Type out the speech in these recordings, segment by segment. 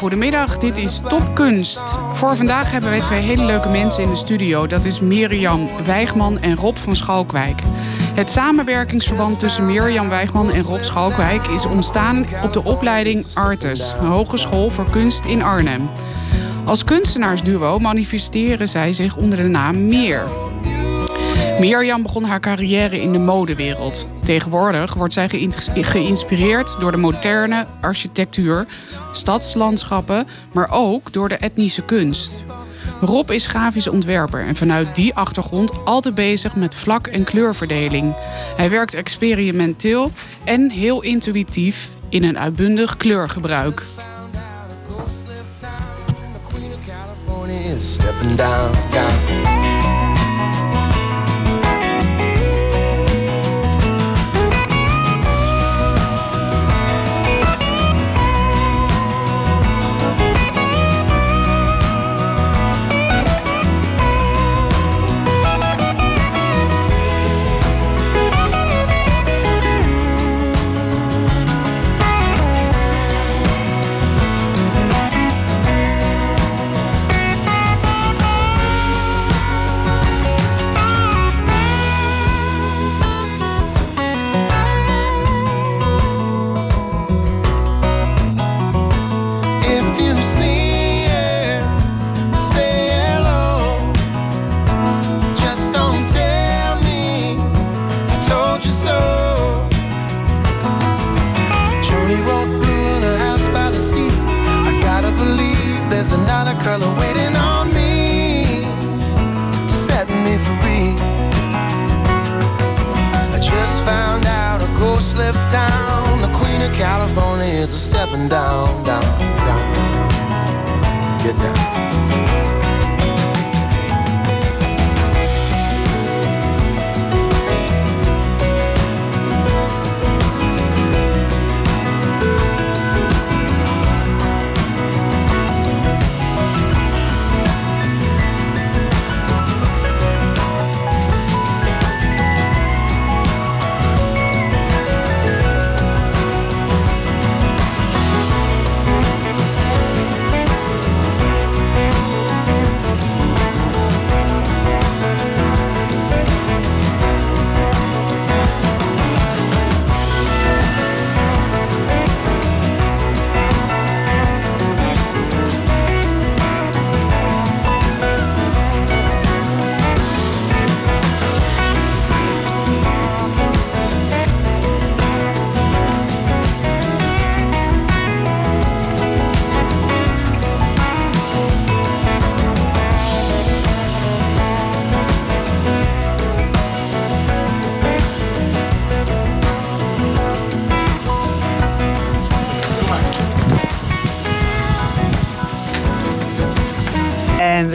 Headphones. Een hele goede middag, dit is Top Kunst. Voor vandaag hebben wij twee hele leuke mensen in de studio. Dat is Mirjam Wijgman en Rob van Schalkwijk. Het samenwerkingsverband tussen Mirjam Wijgman en Rob Schalkwijk is ontstaan op de opleiding Artes, een hogeschool voor kunst in Arnhem. Als kunstenaarsduo manifesteren zij zich onder de naam Meer. Mirjam begon haar carrière in de modewereld. Tegenwoordig wordt zij geïns- geïnspireerd door de moderne architectuur, stadslandschappen, maar ook door de etnische kunst. Rob is grafisch ontwerper en vanuit die achtergrond altijd bezig met vlak- en kleurverdeling. Hij werkt experimenteel en heel intuïtief in een uitbundig kleurgebruik.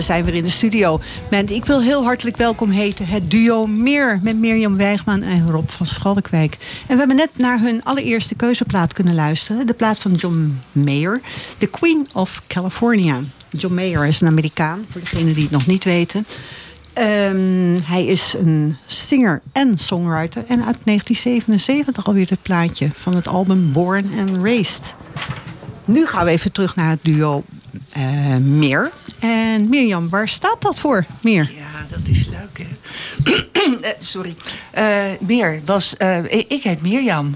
Zijn weer in de studio. Met, ik wil heel hartelijk welkom heten het duo Meer met Mirjam Wijgman en Rob van Schalkwijk. En we hebben net naar hun allereerste keuzeplaat kunnen luisteren. De plaat van John Mayer, The Queen of California. John Mayer is een Amerikaan, voor degenen die het nog niet weten. Ehm, hij is een singer en songwriter. En uit 1977 alweer het plaatje van het album Born and Raised. Nu gaan we even terug naar het duo eh, Meer. En Mirjam, waar staat dat voor? Meer. Ja, dat is leuk, hè? Eh, Sorry. Eh, Meer was... eh, ik heet Mirjam.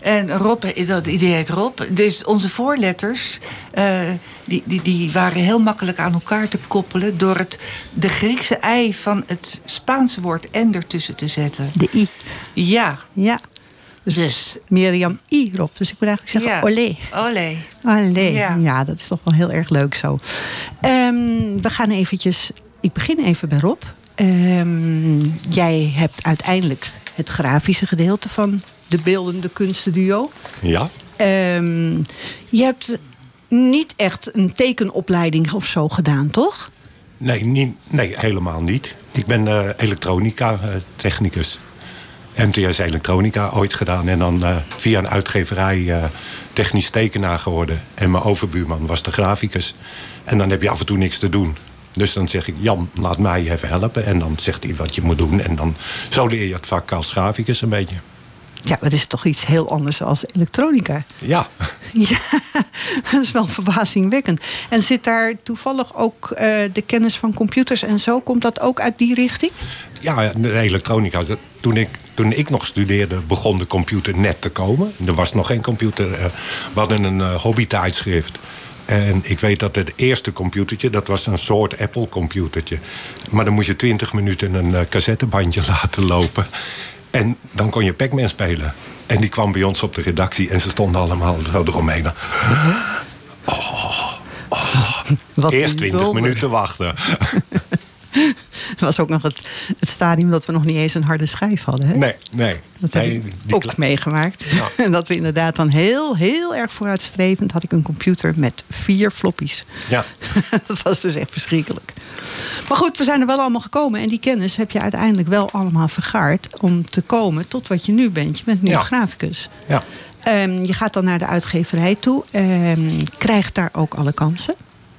En Rob, dat idee heet Rob. Dus onze voorletters, die, die, die waren heel makkelijk aan elkaar te koppelen... door het, de Griekse ei van het Spaanse woord en ertussen te zetten. De I. Ja. Ja. Dus, Dus. Mirjam I, Rob. Dus ik moet eigenlijk zeggen, ja. olé. Olé. Ja. Ja. dat is toch wel heel erg leuk zo. Ehm, we gaan eventjes ik begin even bij Rob. Ehm, jij hebt uiteindelijk het grafische gedeelte van de beeldende kunstenduo. Ja, Ehm, je hebt niet echt een tekenopleiding of zo gedaan, toch? nee, niet, nee helemaal niet. Ik ben eh, elektronica-technicus. MTS Elektronica ooit gedaan. En dan eh, via een uitgeverij eh, technisch tekenaar geworden. En mijn overbuurman was de graficus. En dan heb je af en toe niks te doen. Dus dan zeg ik, Jan, laat mij even helpen. En dan zegt hij wat je moet doen. En dan zo leer je het vak als graficus een beetje. Ja, dat is toch iets heel anders als elektronica. Ja, Ja, dat is wel verbazingwekkend. En zit daar toevallig ook eh, de kennis van computers en zo? Komt dat ook uit die richting? Ja, de elektronica. Toen ik, toen ik nog studeerde, begon de computer net te komen. Er was nog geen computer. eh, We hadden een eh, hobbytijdschrift. En ik weet dat het eerste computertje, dat was een soort Apple-computertje. Maar dan moest je 20 minuten een cassettebandje laten lopen. En dan kon je Pac-Man spelen. En die kwam bij ons op de redactie en ze stonden allemaal zo eromheen. Wat Eerst 20 bijzonder. minuten wachten. Dat was ook nog het, het stadium dat we nog niet eens een harde schijf hadden. Hè? Nee, nee. Dat heb ik ook meegemaakt. En dat we inderdaad dan heel, heel erg vooruitstrevend had ik een computer met vier floppies. Ja. dat was dus echt verschrikkelijk. Maar goed, we zijn er wel allemaal gekomen. En die kennis heb je uiteindelijk wel allemaal vergaard om te komen tot wat je nu bent. Je bent nu Ja. graficus. ja. Ehm, je gaat dan naar de uitgeverij toe. Ehm, krijgt daar ook alle kansen,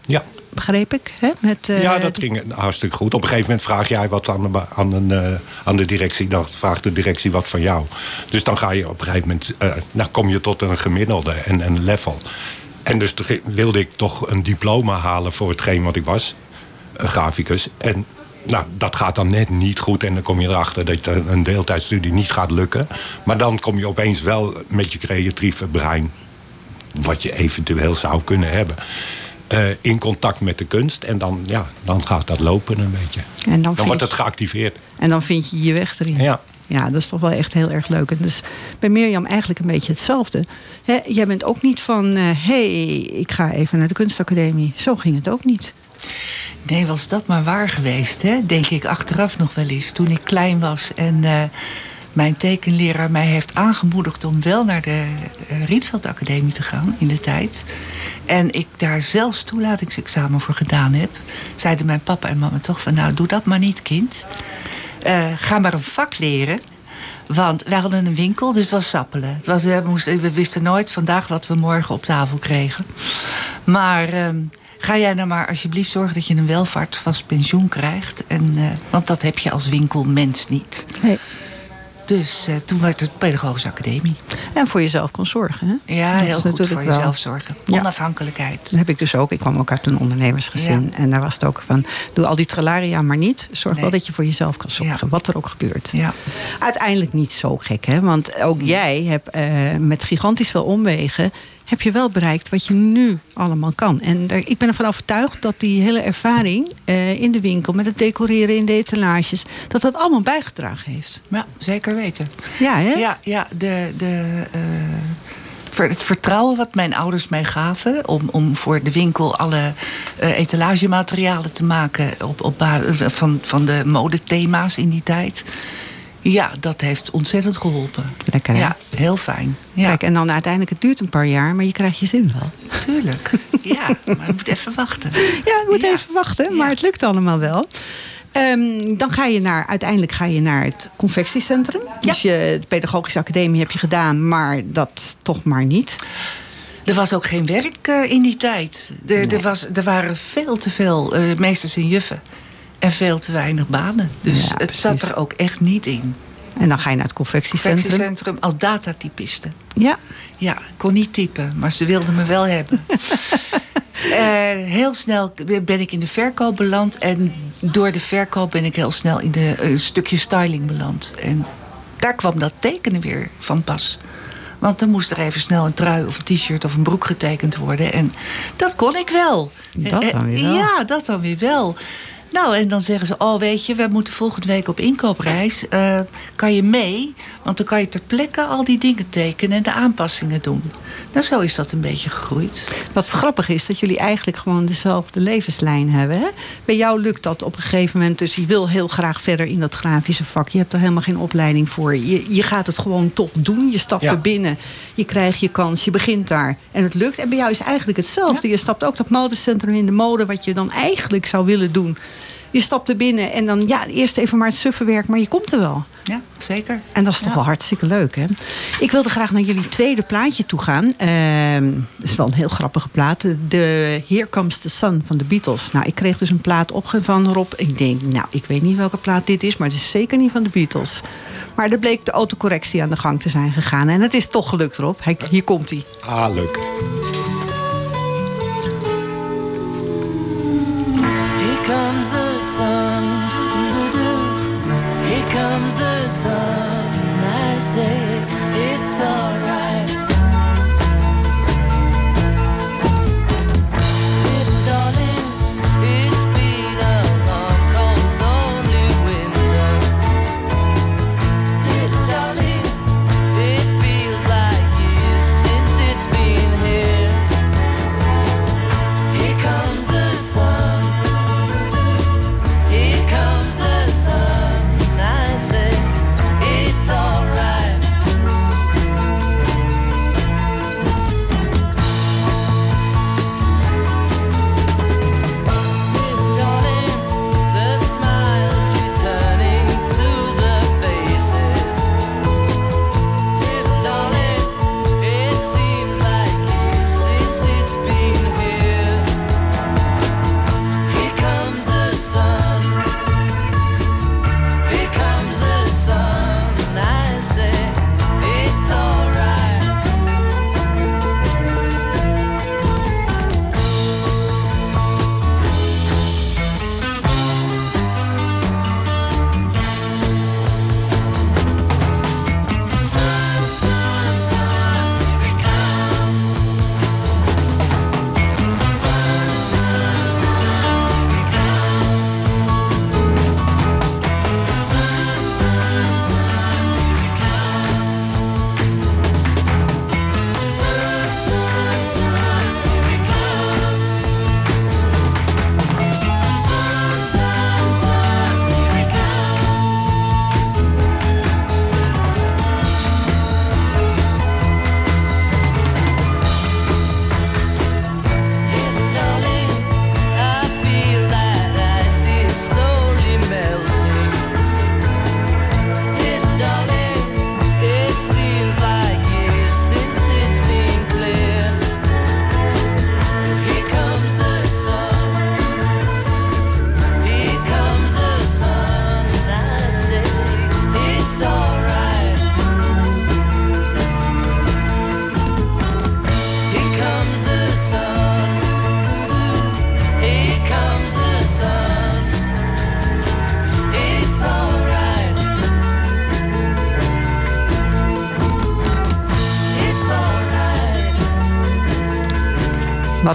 Ja. Begreep ik. Hè? Met, eh, Ja, dat ging hartstikke goed. Op een gegeven moment vraag jij wat aan de, aan een, eh, aan de directie. Dan vraagt de directie wat van jou. Dus dan ga je op een gegeven moment... eh, nou kom je tot een gemiddelde en een level. En dus wilde ik toch een diploma halen voor hetgeen wat ik was. Een graficus. En nou, dat gaat dan net niet goed. En dan kom je erachter dat een deeltijdstudie niet gaat lukken. Maar dan kom je opeens wel met je creatieve brein... wat je eventueel zou kunnen hebben... eh, in contact met de kunst. En dan, ja, dan gaat dat lopen een beetje. En dan Dan vind wordt het geactiveerd. En dan vind je je weg erin. Ja. Ja, dat is toch wel echt heel erg leuk. En dus bij Mirjam eigenlijk een beetje hetzelfde. Hè, jij bent ook niet van, hé, hey, ik ga even naar de kunstacademie. Zo ging het ook niet. Nee, was dat maar waar geweest, hè? denk ik achteraf nog wel eens. Toen ik klein was en eh, mijn tekenleraar mij heeft aangemoedigd om wel naar de eh, Rietveld Academie te gaan in de tijd. En ik daar zelfs toelatingsexamen voor gedaan heb, zeiden mijn papa en mama toch van: Nou, doe dat maar niet, kind. Eh, ga maar een vak leren. Want wij hadden een winkel, dus het was sappelen. Het was, we, moesten, we wisten nooit vandaag wat we morgen op tafel kregen. Maar ehm, ga jij nou maar alsjeblieft zorgen dat je een welvaartsvast pensioen krijgt. En, eh, want dat heb je als winkelmens niet. Nee. Dus eh, toen werd het Pedagogische Academie. En voor jezelf kon zorgen. Hè? Ja, heel goed voor wel- jezelf zorgen. Ja. Onafhankelijkheid. Dat heb ik dus ook. Ik kwam ook uit een ondernemersgezin. En daar was het ook van, doe al die tralaria maar niet. Zorg Nee. wel dat je voor jezelf kan zorgen. Ja. Wat er ook gebeurt. Ja. Uiteindelijk niet zo gek, hè? Want ook jij hebt eh, met gigantisch veel omwegen... heb je wel bereikt wat je nu allemaal kan. En ik ben ervan overtuigd dat die hele ervaring eh, in de winkel... met het decoreren in de etalages... dat dat allemaal bijgedragen heeft. ja, zeker weten. Ja, hè? Ja, ja de, de, eh, het vertrouwen wat mijn ouders mij gaven... om, om voor de winkel alle eh, etalagematerialen te maken... Op, op van, van de modethema's in die tijd... Ja, dat heeft ontzettend geholpen. Lekker, hè? Ja, heel fijn. Ja, Kijk, en dan uiteindelijk, het duurt een paar jaar... maar je krijgt je zin wel. tuurlijk. Ja, maar je moet even wachten. Ja, het moet Ja. even wachten, maar Ja. het lukt allemaal wel. Ehm, dan ga je naar, uiteindelijk ga je naar het confectiecentrum. Dus je, de pedagogische academie heb je gedaan, maar dat toch maar niet. Er was ook geen werk eh, in die tijd. Er, er, was, er waren veel te veel eh, meesters en juffen. En veel te weinig banen. Dus Ja, het zat er ook echt niet in. En dan ga je naar het confectiecentrum. Confectiecentrum als datatypiste. Ja, Ja, kon niet typen, maar ze wilden me wel hebben. Eh, heel snel ben ik in de verkoop beland. En door de verkoop ben ik heel snel in de, een stukje styling beland. En daar kwam dat tekenen weer van pas. Want dan moest er even snel een trui of een t-shirt of een broek getekend worden. En dat kon ik wel. Dat Eh, dan weer wel. Ja, dat dan weer wel. Nou, en dan zeggen ze, oh weet je, we moeten volgende week op inkoopreis. Eh, kan je mee? Want dan kan je ter plekke al die dingen tekenen en de aanpassingen doen. Nou, zo is dat een beetje gegroeid. Wat grappig is dat jullie eigenlijk gewoon dezelfde levenslijn hebben. Hè? Bij jou lukt dat op een gegeven moment. Dus je wil heel graag verder in dat grafische vak. Je hebt er helemaal geen opleiding voor. Je, je gaat het gewoon toch doen. Je stapt Ja. er binnen. Je krijgt je kans. Je begint daar. En het lukt. En bij jou is eigenlijk hetzelfde. Je stapt ook dat modecentrum in de mode. Wat je dan eigenlijk zou willen doen. Je stapt er binnen. En dan ja, eerst even maar het suffe werk. Maar je komt er wel. Ja, zeker. En dat is toch Ja. wel hartstikke leuk, hè? Ik wilde graag naar jullie tweede plaatje toe gaan. Ehm dat is wel een heel grappige plaat. De Here Comes the Sun van de Beatles. Nou, ik kreeg dus een plaat op van Rob. Ik denk, nou, ik weet niet welke plaat dit is... maar het is zeker niet van de Beatles. Maar er bleek de autocorrectie aan de gang te zijn gegaan. En het is toch gelukt, Rob. Hij, hier komt hij. Ah, leuk.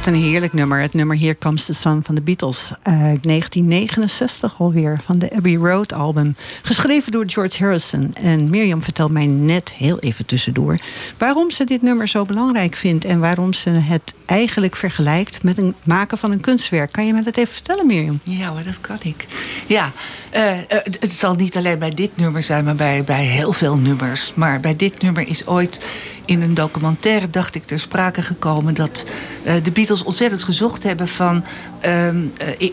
Wat een heerlijk nummer. Het nummer Here Comes the Sun van de Beatles. Uit 1969 alweer, van de Abbey Road album. Geschreven door George Harrison. En Mirjam vertelt mij net heel even tussendoor... waarom ze dit nummer zo belangrijk vindt... en waarom ze het eigenlijk vergelijkt met het maken van een kunstwerk. Kan je me dat even vertellen, Mirjam? Ja hoor, dat kan ik. Ja, eh, eh, het zal niet alleen bij dit nummer zijn, maar bij, bij heel veel nummers. Maar bij dit nummer is ooit in een documentaire, dacht ik, ter sprake gekomen... dat eh, de Beatles ontzettend gezocht hebben van... ehm, eh, eh,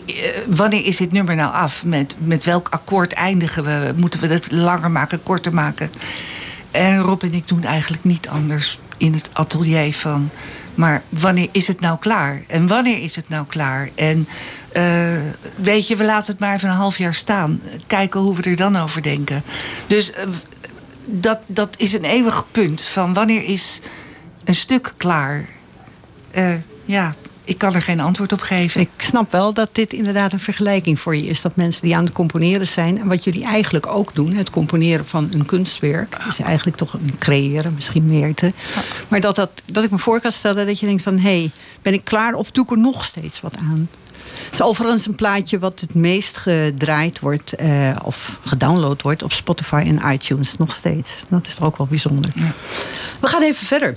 wanneer is dit nummer nou af? Met, met welk akkoord eindigen we? Moeten we het langer maken, korter maken? En Rob en ik doen eigenlijk niet anders in het atelier van... maar wanneer is het nou klaar? En wanneer is het nou klaar? En weet je, we laten het maar even een half jaar staan. Kijken hoe we er dan over denken. Dus dat, dat is een eeuwig punt van wanneer is een stuk klaar? Eh, ja, ik kan er geen antwoord op geven. Ik snap wel dat dit inderdaad een vergelijking voor je is. Dat mensen die aan het componeren zijn. En wat jullie eigenlijk ook doen. Het componeren van een kunstwerk. Is eigenlijk toch een creëren, misschien meer te. Maar dat, dat, dat ik me voor kan stellen dat je denkt van... hé, hey, ben ik klaar of doe ik er nog steeds wat aan? Het is overigens een plaatje wat het meest gedraaid wordt eh, of gedownload wordt op Spotify en iTunes nog steeds. Dat is toch ook wel bijzonder. We gaan even verder.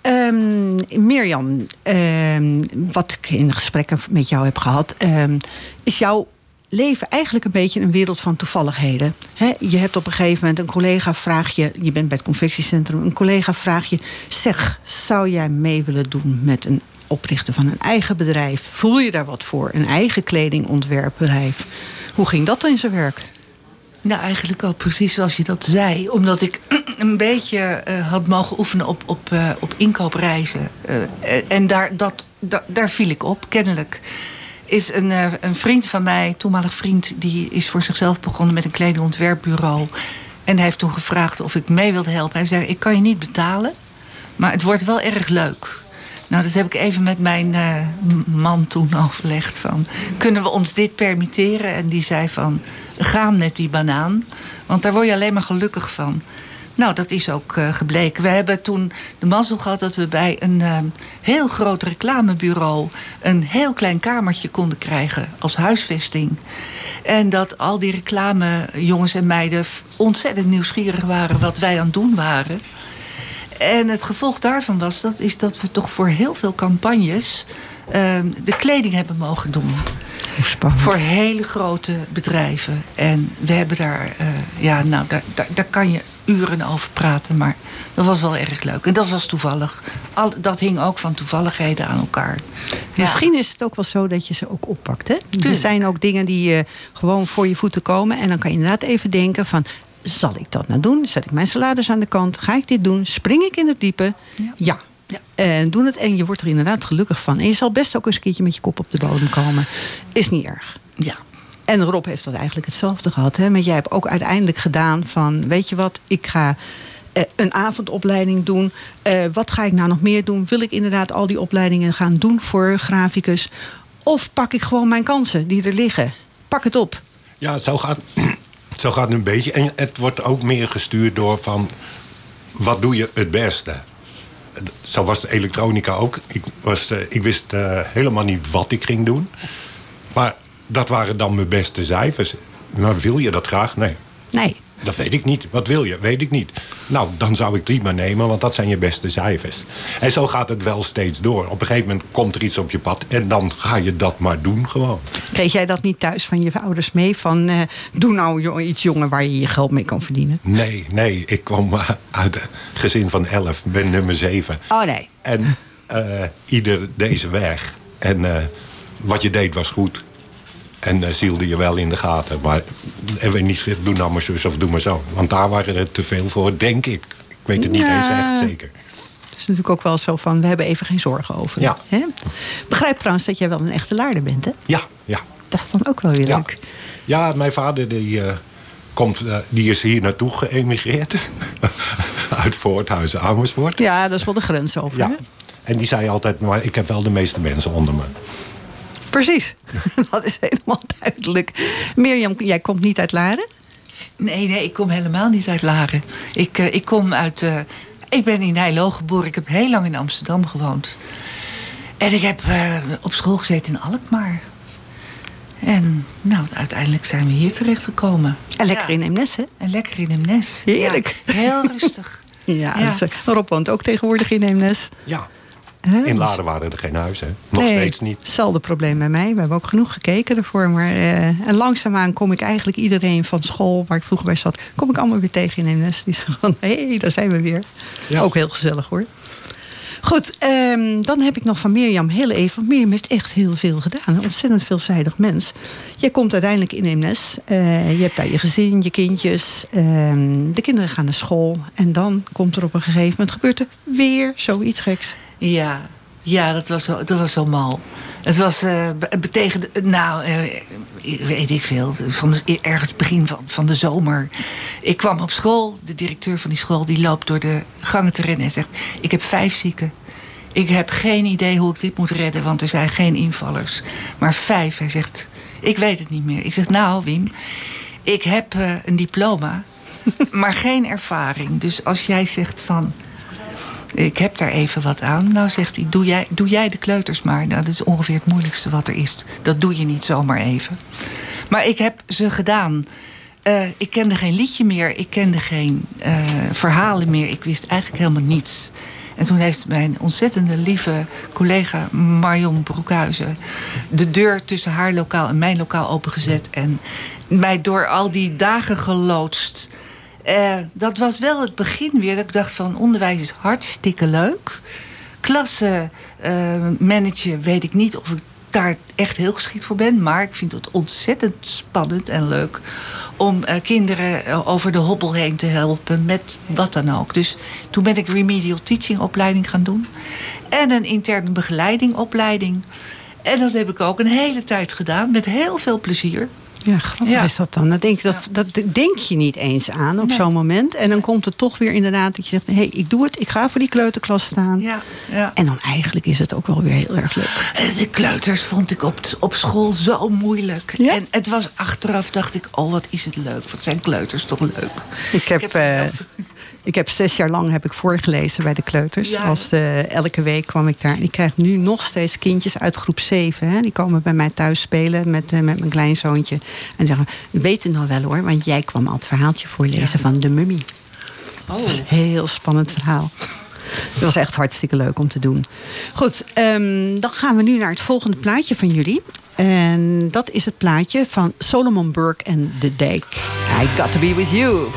Ehm, Mirjam, ehm, wat ik in gesprekken met jou heb gehad, ehm, is jouw leven eigenlijk een beetje een wereld van toevalligheden. Je hebt op een gegeven moment een collega vraag je, je bent bij het confectiecentrum, een collega vraagt je, zeg, zou jij mee willen doen met een oprichten van een eigen bedrijf? Voel je daar wat voor? Een eigen kledingontwerpbedrijf? Hoe ging dat in zijn werk? Nou, eigenlijk al precies zoals je dat zei. Omdat ik een beetje eh, had mogen oefenen op, op, eh, op inkoopreizen. Eh, en daar, dat, da- daar viel ik op, kennelijk. Is een, een vriend van mij, toenmalig vriend, die is voor zichzelf begonnen met een kledingontwerpbureau. En hij heeft toen gevraagd of ik mee wilde helpen. Hij zei: Ik kan je niet betalen, maar het wordt wel erg leuk. Nou, dat heb ik even met mijn eh, man toen overlegd. Van, kunnen we ons dit permitteren? En die zei van, gaan met die banaan. Want daar word je alleen maar gelukkig van. Nou, dat is ook eh, gebleken. We hebben toen de mazzel gehad dat we bij een eh, heel groot reclamebureau... een heel klein kamertje konden krijgen als huisvesting. En dat al die reclamejongens en meiden ontzettend nieuwsgierig waren... wat wij aan het doen waren. En het gevolg daarvan was dat, is dat we toch voor heel veel campagnes ehm, de kleding hebben mogen doen. Voor hele grote bedrijven. En we hebben daar, eh, ja, nou, daar, daar, daar kan je uren over praten. Maar dat was wel erg leuk. En dat was toevallig. Al, dat hing ook van toevalligheden aan elkaar. Ja. Misschien is het ook wel zo dat je ze ook oppakt. Hè? Er zijn ook dingen die eh, gewoon voor je voeten komen. En dan kan je inderdaad even denken van... zal ik dat nou doen? Zet ik mijn salaris aan de kant? Ga ik dit doen? Spring ik in het diepe? Ja. Ja. Ja. En doe het en je wordt er inderdaad gelukkig van. En je zal best ook eens een keertje met je kop op de bodem komen. Is niet erg. ja. En Rob heeft dat eigenlijk hetzelfde gehad. Hè? Maar jij hebt ook uiteindelijk gedaan van... weet je wat, ik ga eh, een avondopleiding doen. Eh, wat ga ik nou nog meer doen? Wil ik inderdaad al die opleidingen gaan doen voor graficus? Of pak ik gewoon mijn kansen die er liggen? Pak het op. Ja, zo gaat, zo gaat het een beetje. En het wordt ook meer gestuurd door van... wat doe je het beste? Zo was de elektronica ook. Ik, was, eh, ik wist eh, helemaal niet wat ik ging doen. Maar dat waren dan mijn beste cijfers. Maar wil je dat graag? Nee. Nee. Dat weet ik niet. Wat wil je? Weet ik niet. Nou, dan zou ik die maar nemen, want dat zijn je beste cijfers. En zo gaat het wel steeds door. Op een gegeven moment komt er iets op je pad en dan ga je dat maar doen gewoon. Kreeg jij dat niet thuis van je ouders mee? Van eh, doe nou iets jongen waar je je geld mee kan verdienen? Nee, nee, ik kwam eh, uit een gezin van elf, ben nummer zeven. Oh nee. En eh, ieder deze weg. En wat je deed was goed. En eh, zielde je wel in de gaten. Maar er werd niet doe nou maar zus of doe maar zo. Want daar waren er te veel voor, denk ik. Ik weet het niet eens echt zeker. Het is natuurlijk ook wel zo van, we hebben even geen zorgen over. Ja. Hè? Begrijp trouwens dat jij wel een echte laarder bent, hè? Ja, ja. Dat is dan ook wel weer Ja, leuk. ja mijn vader die, eh, komt, eh, die is hier naartoe geëmigreerd. Uit Voorthuizen, Amersfoort. Ja, dat is wel de grens over. Ja. hè? En die zei altijd, maar ik heb wel de meeste mensen onder me. Precies. dat is helemaal duidelijk. Mirjam, jij komt niet uit Laren? Nee, nee, ik kom helemaal niet uit Laren. Ik, eh, ik kom uit. eh, ik ben in Nijlo geboren. Ik heb heel lang in Amsterdam gewoond. En ik heb eh, op school gezeten in Alkmaar. En nou, uiteindelijk zijn we hier terechtgekomen. En lekker Ja. in Eemnes, hè? En lekker in Emnes. Heerlijk. Ja, heel rustig. Ja, Ja. dus, Rob woont ook tegenwoordig in Eemnes. Ja, In Laren waren er geen huizen. Nog Nee, steeds niet. Hetzelfde probleem bij mij. We hebben ook genoeg gekeken ervoor. Maar, eh, en langzaamaan kom ik eigenlijk iedereen van school, waar ik vroeger bij zat, kom ik allemaal weer tegen in Eemnes. Die zeggen van, hé, hey, daar zijn we weer. Ja. Ook heel gezellig hoor. Goed, ehm, dan heb ik nog van Mirjam heel even. Want Mirjam heeft echt heel veel gedaan. Een ontzettend veelzijdig mens. Jij komt uiteindelijk in Eemnes. Eh, je hebt daar je gezin, je kindjes. ehm, de kinderen gaan naar school. En dan komt er op een gegeven moment gebeurt er weer zoiets geks. Ja, ja dat, was zo, dat was zo mal. Het was betekende, nou, eh, weet ik veel, van de, ergens begin van, van de zomer. Ik kwam op school, de directeur van die school, die loopt door de gangen te rennen en zegt: Ik heb vijf zieken. Ik heb geen idee hoe ik dit moet redden, want er zijn geen invallers. Maar vijf, hij zegt, ik weet het niet meer. Ik zeg, nou Wim, ik heb eh, een diploma, maar geen ervaring. Dus als jij zegt van, ik heb daar even wat aan. Nou, zegt hij, doe jij, doe jij de kleuters maar. Nou, dat is ongeveer het moeilijkste wat er is. Dat doe je niet zomaar even. Maar ik heb ze gedaan. Eh, ik kende geen liedje meer. Ik kende geen eh, verhalen meer. Ik wist eigenlijk helemaal niets. En toen heeft mijn ontzettende lieve collega Marion Broekhuizen... de deur tussen haar lokaal en mijn lokaal opengezet... en mij door al die dagen geloodst. Eh, dat was wel het begin weer. Dat ik dacht van onderwijs is hartstikke leuk. Klasse eh, managen weet ik niet of ik daar echt heel geschikt voor ben. Maar ik vind het ontzettend spannend en leuk om eh, kinderen over de hobbel heen te helpen met wat dan ook. Dus toen ben ik remedial teaching opleiding gaan doen. En een interne begeleiding En dat heb ik ook een hele tijd gedaan met heel veel plezier. Ja, grappig is dat dan. Dat denk, dat, dat denk je niet eens aan op zo'n moment. En dan komt het toch weer inderdaad dat je zegt... hé, hey, ik doe het, ik ga voor die kleuterklas staan. Ja, ja. En dan eigenlijk is het ook wel weer heel erg leuk. Eh, de kleuters vond ik op, op school zo moeilijk. Ja? En het was achteraf, dacht ik, oh wat is het leuk. Wat zijn kleuters toch leuk. Ik heb... Ik heb uh, ik heb zes jaar lang heb ik voorgelezen bij de kleuters. Als, uh, elke week kwam ik daar. En ik krijg nu nog steeds kindjes uit groep 7. Hè. Die komen bij mij thuis spelen met, uh, met mijn kleinzoontje. En zeggen, weet het nou wel hoor. Want jij kwam al het verhaaltje voorlezen van de mummie. Oh. Dat is een heel spannend verhaal. Het was echt hartstikke leuk om te doen. Goed, um, dan gaan we nu naar het volgende plaatje van jullie. En dat is het plaatje van Solomon Burke en The Dijk. I Got To Be With You.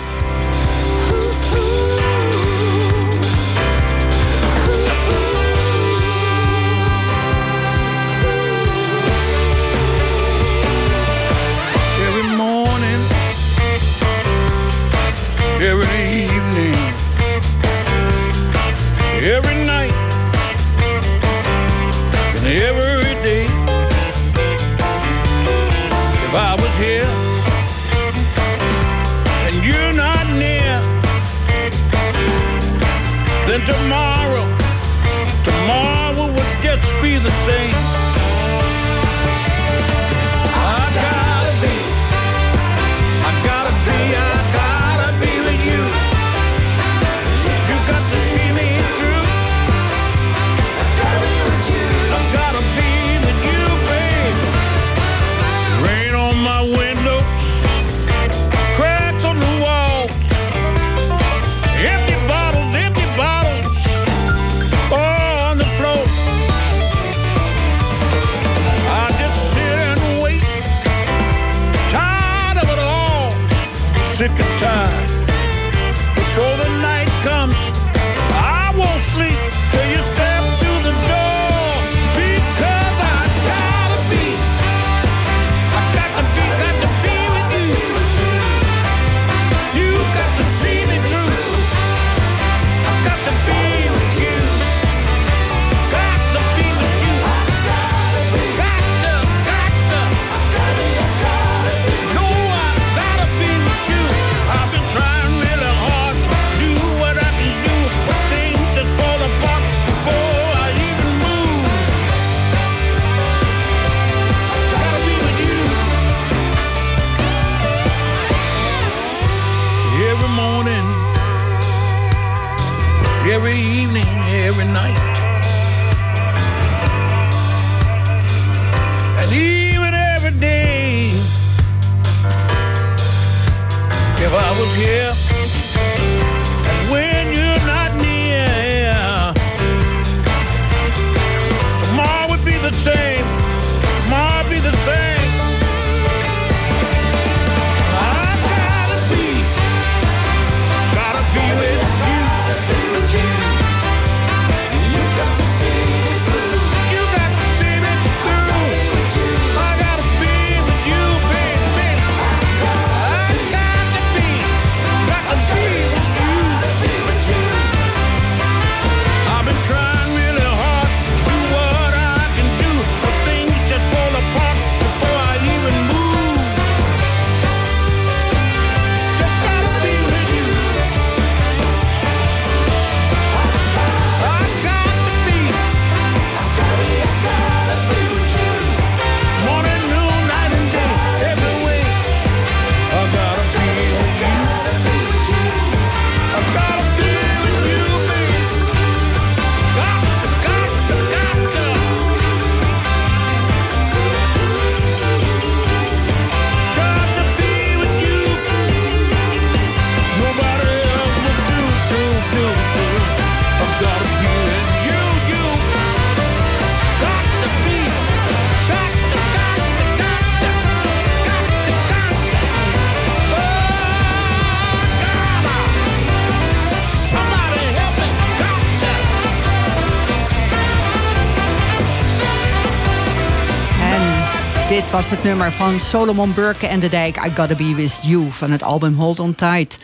Dit was het nummer van Solomon Burke en de Dijk. I Gotta Be With You van het album Hold On Tight.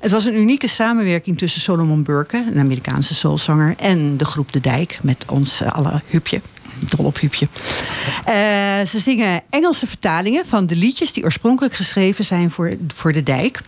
Het was een unieke samenwerking tussen Solomon Burke, een Amerikaanse soulzanger, en de groep De Dijk met ons uh, alle Hupje. Dol op Hupje. Uh, ze zingen Engelse vertalingen van de liedjes die oorspronkelijk geschreven zijn voor, voor De Dijk.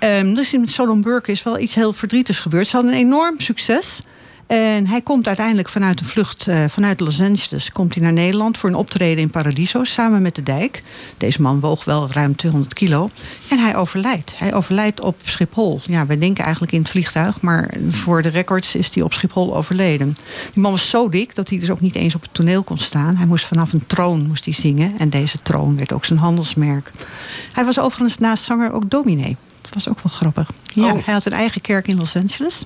Um, dus met Solomon Burke is wel iets heel verdrietigs gebeurd. Ze hadden een enorm succes. En hij komt uiteindelijk vanuit een vlucht uh, vanuit Los Angeles komt hij naar Nederland voor een optreden in Paradiso samen met de dijk. Deze man woog wel ruim 200 kilo. En hij overlijdt. Hij overlijdt op Schiphol. Ja, wij denken eigenlijk in het vliegtuig, maar voor de records is hij op Schiphol overleden. Die man was zo dik dat hij dus ook niet eens op het toneel kon staan. Hij moest vanaf een troon moest hij zingen. En deze troon werd ook zijn handelsmerk. Hij was overigens naast zanger ook dominee. Dat was ook wel grappig. Ja, oh. Hij had een eigen kerk in Los Angeles.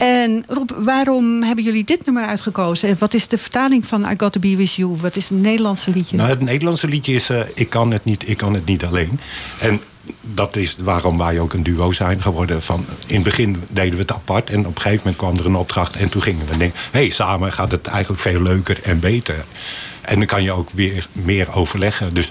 En Rob, waarom hebben jullie dit nummer uitgekozen? En wat is de vertaling van I Got To Be With You? Wat is het Nederlandse liedje? Nou, het Nederlandse liedje is uh, Ik kan het niet, ik kan het niet alleen. En dat is waarom wij ook een duo zijn geworden. Van, in het begin deden we het apart en op een gegeven moment kwam er een opdracht... en toen gingen we denken, hey, samen gaat het eigenlijk veel leuker en beter. En dan kan je ook weer meer overleggen. Dus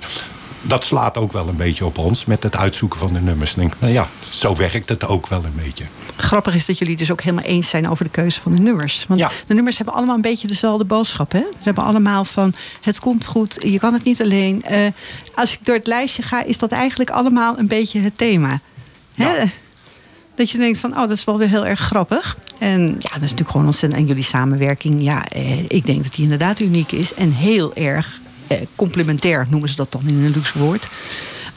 dat slaat ook wel een beetje op ons met het uitzoeken van de nummers. denk, nou ja, zo werkt het ook wel een beetje. Grappig is dat jullie dus ook helemaal eens zijn over de keuze van de nummers. Want ja. de nummers hebben allemaal een beetje dezelfde boodschap. Hè? Ze hebben allemaal van het komt goed, je kan het niet alleen. Uh, als ik door het lijstje ga, is dat eigenlijk allemaal een beetje het thema. Ja. Hè? Dat je denkt van, oh, dat is wel weer heel erg grappig. En ja, dat is natuurlijk gewoon ontzettend. En jullie samenwerking, ja, eh, ik denk dat die inderdaad uniek is. En heel erg eh, complementair, noemen ze dat dan in een luxe woord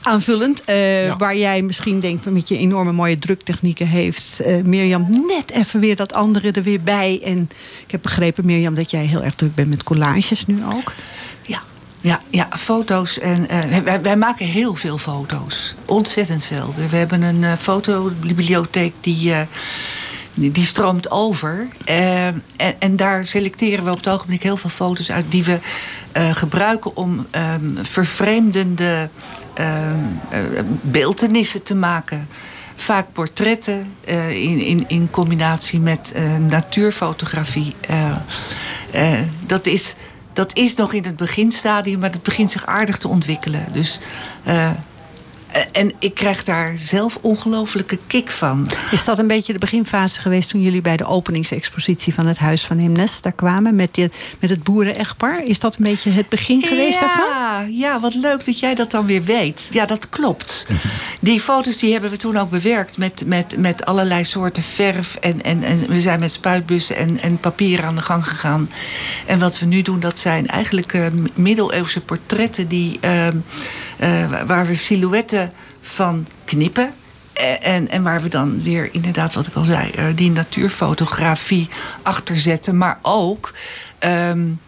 aanvullend. Uh, Waar jij misschien denkt met je enorme mooie druktechnieken heeft uh, Mirjam net even weer dat andere er weer bij. En ik heb begrepen, Mirjam, dat jij heel erg druk bent met collages nu ook. Ja. Ja, ja, foto's. En, uh, wij, wij, maken heel veel foto's. Ontzettend veel. We hebben een fotobibliotheek die die stroomt over. Uh, en, en, daar selecteren we op het ogenblik heel veel foto's uit die we uh, gebruiken om um, vervreemdende uh, beeldenissen te maken. Vaak portretten in, in, in combinatie met natuurfotografie. dat, is, dat is nog in het beginstadium, maar het begint zich aardig te ontwikkelen. Dus eh, en ik krijg daar zelf ongelofelijke kick van. Is dat een beetje de beginfase geweest toen jullie bij de openingsexpositie van het Huis van Hemnes daar kwamen met, die, met het boeren-echtpaar? Is dat een beetje het begin geweest ja, daarvan? Ja, wat leuk dat jij dat dan weer weet. Ja, dat klopt. Die foto's die hebben we toen ook bewerkt met, met, met allerlei soorten verf. En, en, en we zijn met spuitbussen en, en papier aan de gang gegaan. En wat we nu doen, dat zijn eigenlijk uh, middeleeuwse portretten die. Uh, uh, waar we silhouetten van knippen. Eh, en, en waar we dan weer inderdaad, wat ik al zei, uh, die natuurfotografie achter zetten. Maar ook um,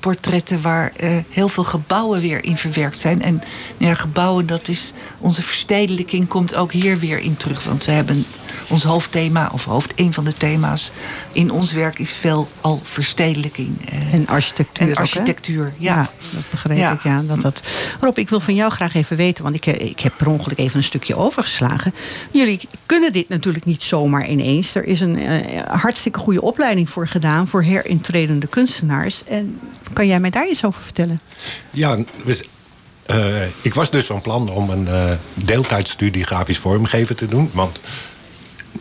portretten waar uh, heel veel gebouwen weer in verwerkt zijn. En ja, gebouwen, dat is onze verstedelijking komt ook hier weer in terug. Want we hebben ons hoofdthema, of hoofd een van de thema's in ons werk is veel al verstedelijking. Uh, en architectuur. En architectuur, ja. ja. Dat begreep ja. ik, ja. Dat, dat... Rob, ik wil van jou graag even weten, want ik, ik heb per ongeluk even een stukje overgeslagen. Jullie kunnen dit natuurlijk niet zomaar ineens. Er is een uh, hartstikke goede opleiding voor gedaan voor herintredende kunstenaars. En kan jij mij daar iets over vertellen? Ja, uh, ik was dus van plan om een uh, deeltijdstudie grafisch vormgeven te doen. Want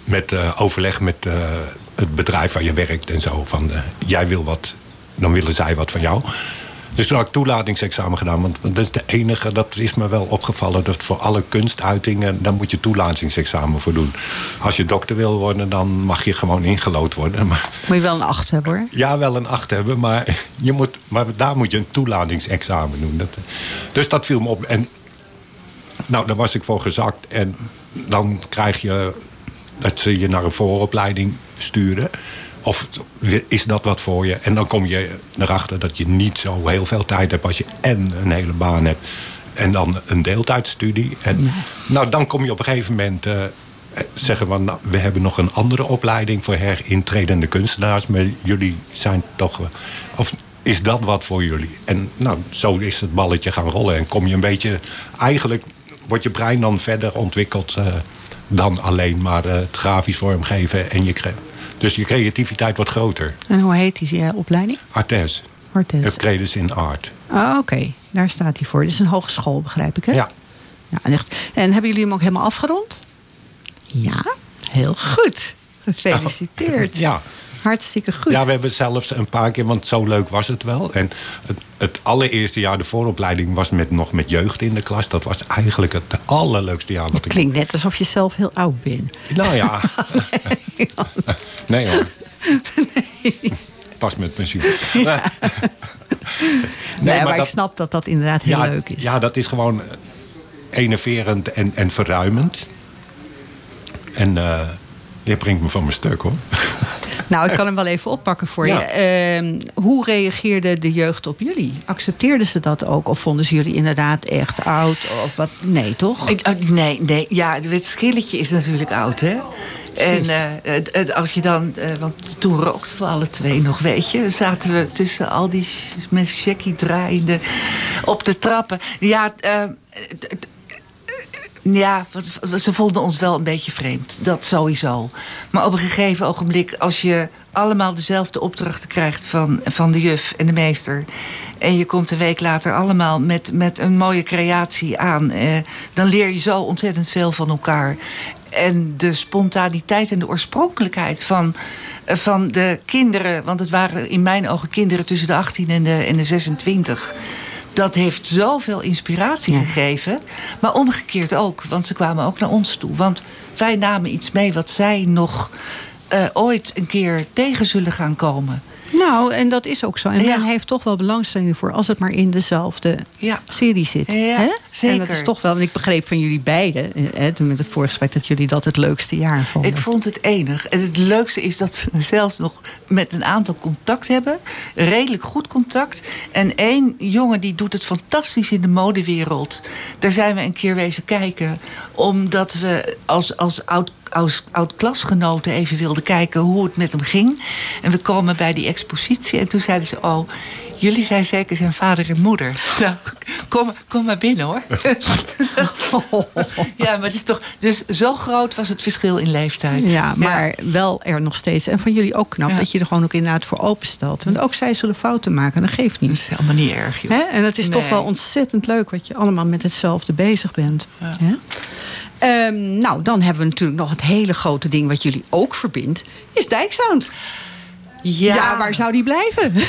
met uh, overleg met het bedrijf waar je werkt en zo. Van jij wil wat, dan willen zij wat van jou. Dus toen had ik toelatingsexamen gedaan. Want dat is de enige, dat is me wel opgevallen... dat voor alle kunstuitingen, daar moet je toelatingsexamen voor doen. Als je dokter wil worden, dan mag je gewoon ingelood worden. Maar, moet je wel een acht hebben, hoor? Ja, wel een acht hebben, maar, je moet, maar daar moet je een toelatingsexamen doen. Dat, dus dat viel me op. En nou, daar was ik voor gezakt. En dan krijg je dat ze je naar een vooropleiding sturen... Of is dat wat voor je? En dan kom je erachter dat je niet zo heel veel tijd hebt als je en een hele baan hebt. En dan een deeltijdstudie. En nou, dan kom je op een gegeven moment uh, zeggen van nou, we hebben nog een andere opleiding voor herintredende kunstenaars. Maar jullie zijn toch. Of is dat wat voor jullie? En nou, zo is het balletje gaan rollen. En kom je een beetje. Eigenlijk wordt je brein dan verder ontwikkeld. Uh, dan alleen maar uh, het grafisch vormgeven en je dus je creativiteit wordt groter. En hoe heet die uh, opleiding? Artes. Hortense. Upgrades in Art. Ah, Oké, daar staat hij voor. Dit is een hogeschool, begrijp ik, hè? Ja. ja en, echt, en hebben jullie hem ook helemaal afgerond? Ja, heel goed. Gefeliciteerd. Ja. Hartstikke goed. Ja, we hebben zelfs een paar keer, want zo leuk was het wel. En het, het allereerste jaar, de vooropleiding, was met, nog met jeugd in de klas. Dat was eigenlijk het allerleukste jaar wat ik... Klinkt net alsof je zelf heel oud bent. Nou ja. nee hoor. Pas met pensioen. Nee, Nee, maar, ik snap dat dat inderdaad heel ja, leuk is. Ja, dat is gewoon enerverend en, en verruimend. En eh je brengt me van mijn stuk hoor. Nou, ik kan hem wel even oppakken voor Ja. je. Ehm, hoe reageerde de jeugd op jullie? Accepteerden ze dat ook? Of vonden ze jullie inderdaad echt oud? Of wat? Nee, toch? Ik- oh, nee, nee. Ja, het schilletje is natuurlijk oud, hè? En eh, als je dan, eh, want toen rookten we alle twee nog, weet je. Zaten we tussen al die met Jackie draaiende op de trappen. Ja, eh, ja, ze vonden ons wel een beetje vreemd. Dat sowieso. Maar op een gegeven ogenblik, als je allemaal dezelfde opdrachten krijgt van, van de juf en de meester. En je komt een week later allemaal met, met een mooie creatie aan. Eh, dan leer je zo ontzettend veel van elkaar. En de spontaniteit en de oorspronkelijkheid van, van de kinderen. Want het waren in mijn ogen kinderen tussen de 18 en de, en de 26 dat heeft zoveel inspiratie gegeven. Maar omgekeerd ook, want ze kwamen ook naar ons toe. Want wij namen iets mee wat zij nog eh, ooit een keer tegen zullen gaan komen. Nou, en dat is ook zo. En Ja. men heeft toch wel belangstelling voor als het maar in dezelfde Ja. serie zit. Ja, hè? zeker. En dat is toch wel, en ik begreep van jullie beiden, eh, hè, toen met het voorgesprek, dat jullie dat het leukste jaar vonden. Ik vond het enig. En het leukste is dat we zelfs nog met een aantal contact hebben. Redelijk goed contact. En één jongen die doet het fantastisch in de modewereld. Daar zijn we een keer wezen kijken. Omdat we als, als oud oud-klasgenoten even wilden kijken hoe het met hem ging. En we komen bij die expositie en toen zeiden ze... oh, jullie zijn zeker zijn vader en moeder. Nou, kom, kom maar binnen hoor. ja, maar het is toch... Dus zo groot was het verschil in leeftijd. Ja, maar wel er nog steeds. En van jullie ook knap Ja. dat je er gewoon ook inderdaad voor openstelt. Want ook zij zullen fouten maken, dat geeft Dat niet. is helemaal niet erg, joh. Hè? En het is toch wel ontzettend leuk wat je allemaal met hetzelfde bezig bent. Ja. Hè? Ehm, nou, dan hebben we natuurlijk nog het hele grote ding wat jullie ook verbindt. Is Dijksound. Ja, waar zou die blijven?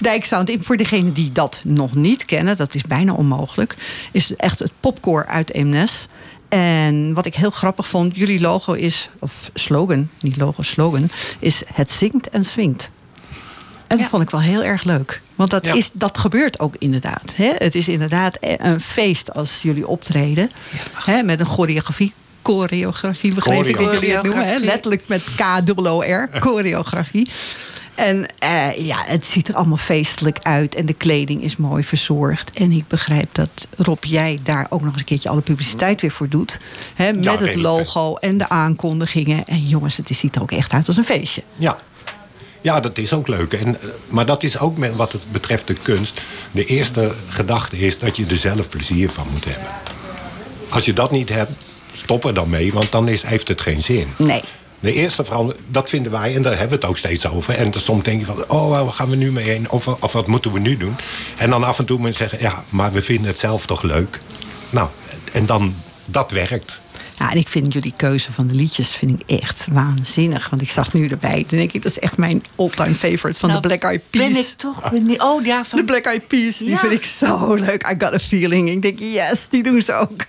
Dijksound, voor degenen die dat nog niet kennen, dat is bijna onmogelijk, is echt het popcore uit Eemnes. En wat ik heel grappig vond, jullie logo is, of slogan, niet logo, slogan, is het zingt en swingt. En dat Ja. vond ik wel heel erg leuk. Want dat, Ja. is, dat gebeurt ook inderdaad. Hè? Het is inderdaad een feest als jullie optreden. Hè? Met een choreografie. Choreografie, begreep ik dat jullie het noemen. Hè? Letterlijk met K-O-O-R. Choreografie. En eh, ja, het ziet er allemaal feestelijk uit. En de kleding is mooi verzorgd. En ik begrijp dat Rob, jij daar ook nog eens een keertje alle publiciteit weer voor doet. Hè? Met het logo en de aankondigingen. En jongens, het ziet er ook echt uit als een feestje. Ja. Ja, dat is ook leuk. En, eh, maar dat is ook met wat het betreft de kunst. De eerste gedachte is dat je er zelf plezier van moet hebben. Als je dat niet hebt, stop er dan mee, want dan is, heeft het geen zin. Nee. De eerste verandering, dat vinden wij, en daar hebben we het ook steeds over. En dan soms denk je van, oh, waar gaan we nu mee heen? Of, of wat moeten we nu doen? En dan af en toe moet je zeggen, ja, maar we vinden het zelf toch leuk. Nou, en dan, dat werkt. Ja, en ik vind jullie keuze van de liedjes vind ik echt waanzinnig. Want ik zag nu erbij. Dan denk ik, dat is echt mijn all-time favorite van Nou, de Black Eyed Peas. Ben ik toch... benieuwd- Oh ja, van De Black Eyed Peas, die vind ik zo leuk. I got a feeling. Ik denk, yes, die doen ze ook.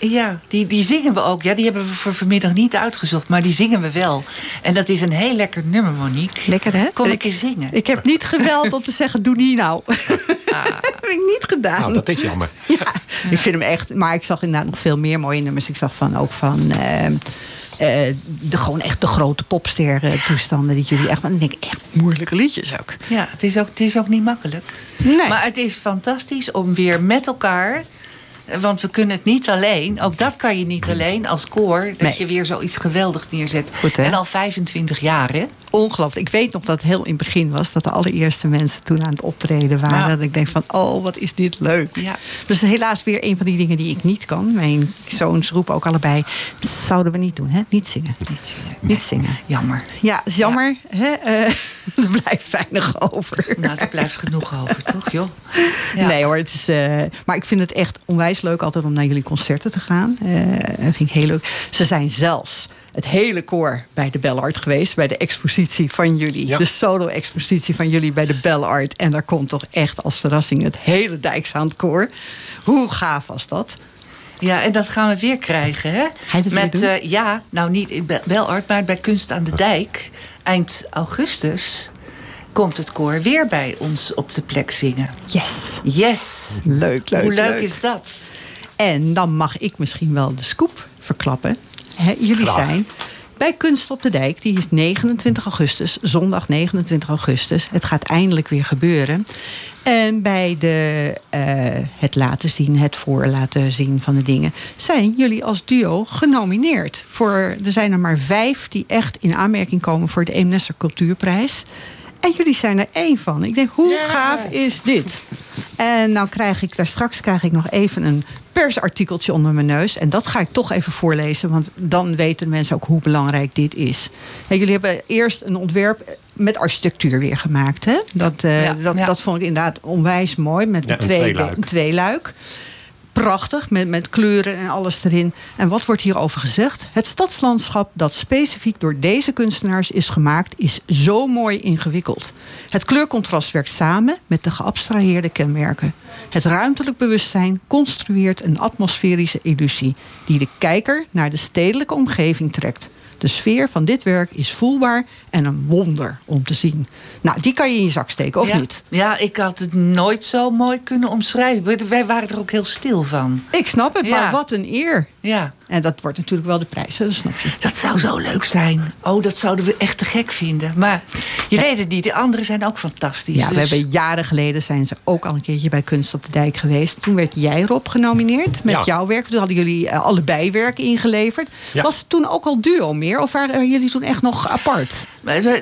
Ja, die, die zingen we ook. Ja, die hebben we voor vanmiddag niet uitgezocht, maar die zingen we wel. En dat is een heel lekker nummer, Monique. Lekker, hè? Kom ik eens zingen. Ik heb niet geweld om te zeggen, doe die nou. heb ik niet gedaan. Nou, dat is jammer. Ja, ik vind hem echt. Maar ik zag inderdaad nog veel meer mooie nummers. Ik zag van ook van. eh, eh, de, gewoon echt de grote popsterren toestanden die jullie echt. Maar dan denk ik echt moeilijke liedjes ook. Ja, het is ook, het is ook niet makkelijk. Nee. Maar het is fantastisch om weer met elkaar... Want we kunnen het niet alleen. Ook dat kan je niet alleen als koor. Dat Nee. je weer zoiets geweldigs neerzet. Goed, en al 25 jaar, hè? Ongelooflijk. Ik weet nog dat het heel in het begin was. Dat de allereerste mensen toen aan het optreden waren. Dat ik denk van, oh, wat is dit leuk. Ja. Dus helaas weer een van die dingen die ik niet kan. Mijn zoons roepen ook allebei. "Dat zouden we niet doen, hè? Niet zingen. Niet zingen. Niet zingen. Jammer. Ja, is jammer. Hè? Eh, er blijft weinig over. Nou, er blijft genoeg over, toch, joh? Ja. Nee hoor, het is, eh, maar ik vind het echt onwijs leuk altijd om naar jullie concerten te gaan. Dat vind ik heel leuk. Ze zijn zelfs het hele koor bij de Bellart geweest. Bij de expositie van jullie. Ja. De solo-expositie van jullie bij de Bellart. En daar komt toch echt als verrassing het hele Dijksound-koor. Hoe gaaf was dat? Ja, en dat gaan we weer krijgen, hè? Met, eh, ja, nou niet in Be- Belart, maar bij Kunst aan de Dijk. Eind augustus komt het koor weer bij ons op de plek zingen. Yes. Yes! Leuk, leuk, Hoe leuk, leuk. is dat? En dan mag ik misschien wel de scoop verklappen. Jullie Graag. zijn bij Kunst op de Dijk. Die is 29 augustus, zondag 29 augustus. Het gaat eindelijk weer gebeuren. En bij de, eh, het laten zien, het voor laten zien van de dingen... zijn jullie als duo genomineerd. Voor, er zijn er maar vijf die echt in aanmerking komen... voor de Eemnesser Cultuurprijs. En jullie zijn er één van. Ik denk, hoe gaaf is dit? En nou krijg ik daar straks krijg ik nog even een persartikeltje onder mijn neus. En dat ga ik toch even voorlezen. Want dan weten mensen ook hoe belangrijk dit is. En jullie hebben eerst een ontwerp met architectuur weer gemaakt. Hè? Dat, eh, Ja, dat, ja. dat vond ik inderdaad onwijs mooi. Met Ja, een, een twee, tweeluik. een tweeluik. Prachtig, met, met kleuren en alles erin. En wat wordt hierover gezegd? Het stadslandschap dat specifiek door deze kunstenaars is gemaakt... is zo mooi ingewikkeld. Het kleurcontrast werkt samen met de geabstraheerde kenmerken. Het ruimtelijk bewustzijn construeert een atmosferische illusie... die de kijker naar de stedelijke omgeving trekt. De sfeer van dit werk is voelbaar en een wonder om te zien. Nou, die kan je in je zak steken, of ja. niet? Ja, ik had het nooit zo mooi kunnen omschrijven. Wij- waren er ook heel stil van. Ik snap het, Ja. maar wat een eer. Ja, En dat wordt natuurlijk wel de prijs, hè, dat snap je. dat zou zo leuk zijn. Oh, dat zouden we echt te gek vinden. Maar je weet het niet, de anderen zijn ook fantastisch. Ja, we dus- hebben jaren geleden zijn ze ook al een keertje bij Kunst op de Dijk geweest. Toen werd jij Rob genomineerd met Ja. jouw werk. Toen hadden jullie eh, allebei werk ingeleverd. Ja. Was het toen ook al duo meer? Of waren jullie toen echt nog apart?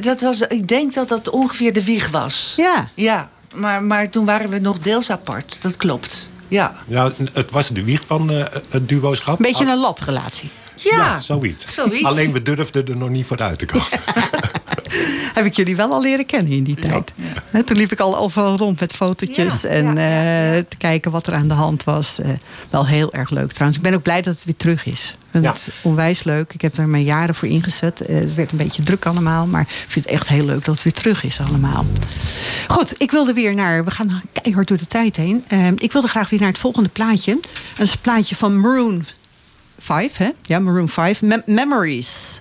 Dat was, ik denk dat dat ongeveer de wieg was. Ja. Ja, maar, maar toen waren we nog deels apart. Dat klopt. Ja. Ja, het was de wieg van eh, het duoschap. Een beetje een latrelatie. Ja, Ja, zoiets. Zoiets. Alleen we durfden er nog niet vooruit te komen. Heb ik jullie wel al leren kennen in die tijd. Hè, Toen liep ik al overal rond met fotootjes Ja, en ja, ja, eh, te kijken wat er aan de hand was. Eh, wel heel erg leuk trouwens. Ik ben ook blij dat het weer terug is. Ik vind Ja. het onwijs leuk. Ik heb er mijn jaren voor ingezet. Eh, het werd een beetje druk allemaal. Maar ik vind het echt heel leuk dat het weer terug is allemaal. Goed, ik wilde weer naar... We gaan keihard door de tijd heen. Eh, ik wilde graag weer naar het volgende plaatje. Dat is een plaatje van Maroon 5, hè? Ja, Maroon 5. Mem- Memories.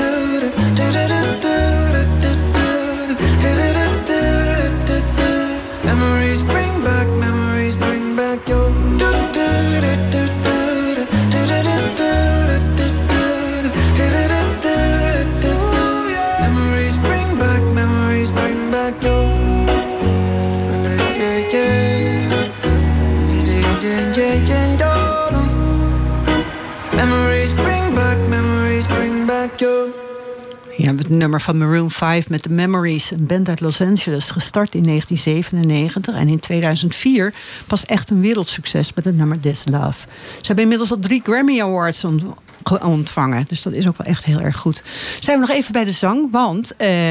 van Maroon 5 met de Memories. Een band uit Los Angeles, gestart in 1997. En in 2004 pas echt een wereldsucces met het nummer This Love. Ze hebben inmiddels al drie Grammy Awards ont- ge- ontvangen. Dus dat is ook wel echt heel erg goed. Zijn we nog even bij de zang? Want eh,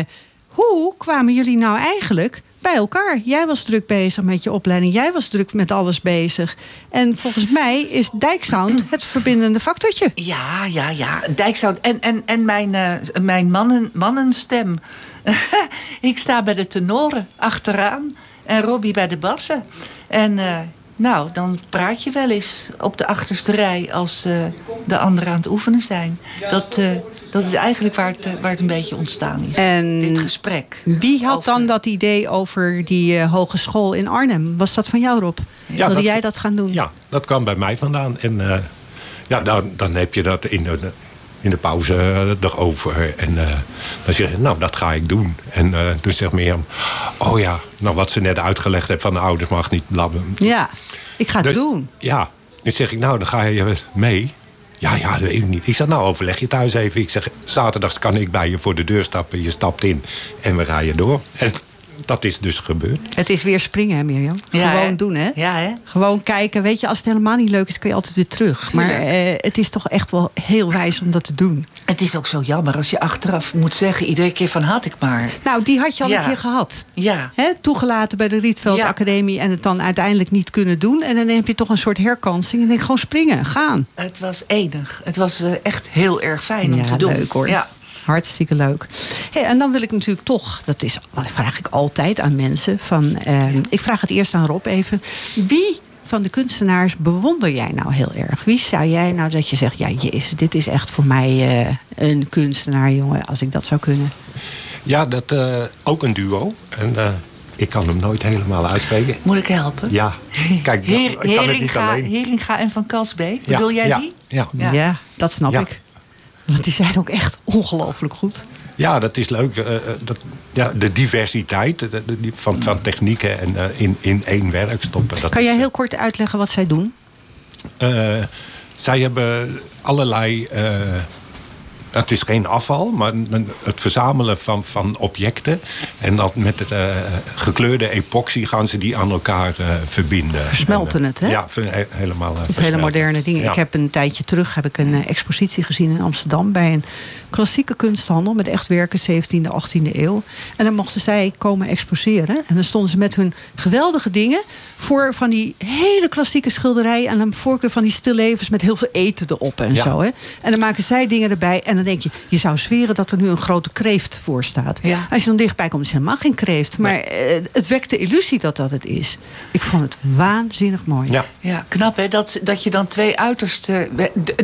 hoe kwamen jullie nou eigenlijk bij elkaar? Jij was druk bezig met je opleiding. Jij was druk met alles bezig. En volgens mij is Dijksound het verbindende factortje. Ja, ja, ja. Dijksound. En, en, en mijn, eh, mijn mannen, mannenstem. ik sta bij de tenoren achteraan. En Robbie bij de bassen. En eh, nou, dan praat je wel eens op de achterste rij als eh, de anderen aan het oefenen zijn. Dat, eh, dat is eigenlijk waar het, eh, waar het een beetje ontstaan is. En Dit gesprek. Wie had over- dan dat idee over die eh, hogeschool in Arnhem? Was dat van jou, Rob? Ja, Wilde dat- jij dat gaan doen? Ja, dat kwam bij mij vandaan. En eh, ja, dan, dan heb je dat in de, in de pauze erover. En eh, dan zeg je, nou, dat ga ik doen. En eh, toen zegt Mirjam, oh ja, nou wat ze net uitgelegd heeft van de ouders mag niet blabben. Ja, ik ga het Dus- doen. Ja, dan zeg ik, nou, dan ga je mee. Ja, ja, dat weet ik niet. Ik zeg, nou, overleg je thuis even. Ik zeg, zaterdags kan ik bij je voor de deur stappen. Je stapt in en we rijden door. En dat is dus gebeurd. Het is weer springen, hè, Mirjam? Ja, Gewoon hè? doen, hè? Ja, hè? Gewoon kijken. Weet je, als het helemaal niet leuk is, kun je altijd weer terug. Maar eh, het is toch echt wel heel wijs om dat te doen. Het is ook zo jammer als je achteraf moet zeggen... iedere keer van had ik maar. Nou, die had je al Ja. een keer gehad. Ja. Hè, toegelaten bij de Rietveld Ja. Academie en het dan uiteindelijk niet kunnen doen. En dan heb je toch een soort herkansing. En denk gewoon springen, gaan. Het was enig. Het was eh, echt heel erg fijn om te doen. leuk hoor. Ja. Hartstikke leuk. Hey, en dan wil ik natuurlijk toch, dat is, dat vraag ik altijd aan mensen. Van, eh, ik vraag het eerst aan Rob even. Wie van de kunstenaars bewonder jij nou heel erg? Wie zou jij nou dat je zegt, ja jezus, dit is echt voor mij eh, een kunstenaar, jongen, als ik dat zou kunnen? Ja, dat eh, ook een duo. En eh, ik kan hem nooit helemaal uitspreken. Moet ik helpen? Ja, kijk, dat- Heer, ik kan het niet Heringa, alleen. Heringa en Van Kalsbeek. Ja, Bedoel jij ja, die? Ja. Ja. Ja, dat snap Ja. ik. Want die zijn ook echt ongelooflijk goed. Ja, dat is leuk. eh, eh, dat, ja, de diversiteit de- de- die van, van technieken en, eh, in, in één werk stoppen. Dat Kan jij heel kort uitleggen wat zij doen? zij hebben allerlei. Het is geen afval, maar het verzamelen van, van objecten. En dat met het eh, gekleurde epoxy gaan ze die aan elkaar eh, verbinden. Versmelten En, eh, het, hè? Ja, he- helemaal. Het hele moderne dingen. Ja. Ik heb een tijdje terug heb ik een expositie gezien in Amsterdam bij een klassieke kunsthandel met echt werken 17e, 18e eeuw. En dan mochten zij komen exposeren. En dan stonden ze met hun geweldige dingen voor van die hele klassieke schilderijen en dan voorkeur van die stillevens met heel veel eten erop en Ja. zo. Hè. En dan maken zij dingen erbij en dan denk je, je zou zweren dat er nu een grote kreeft voor staat. Ja. Als je dan dichtbij komt, is het helemaal geen kreeft. Maar eh, het wekt de illusie dat dat het is. Ik vond het waanzinnig mooi. Ja. Ja, knap hè, dat, dat je dan twee uitersten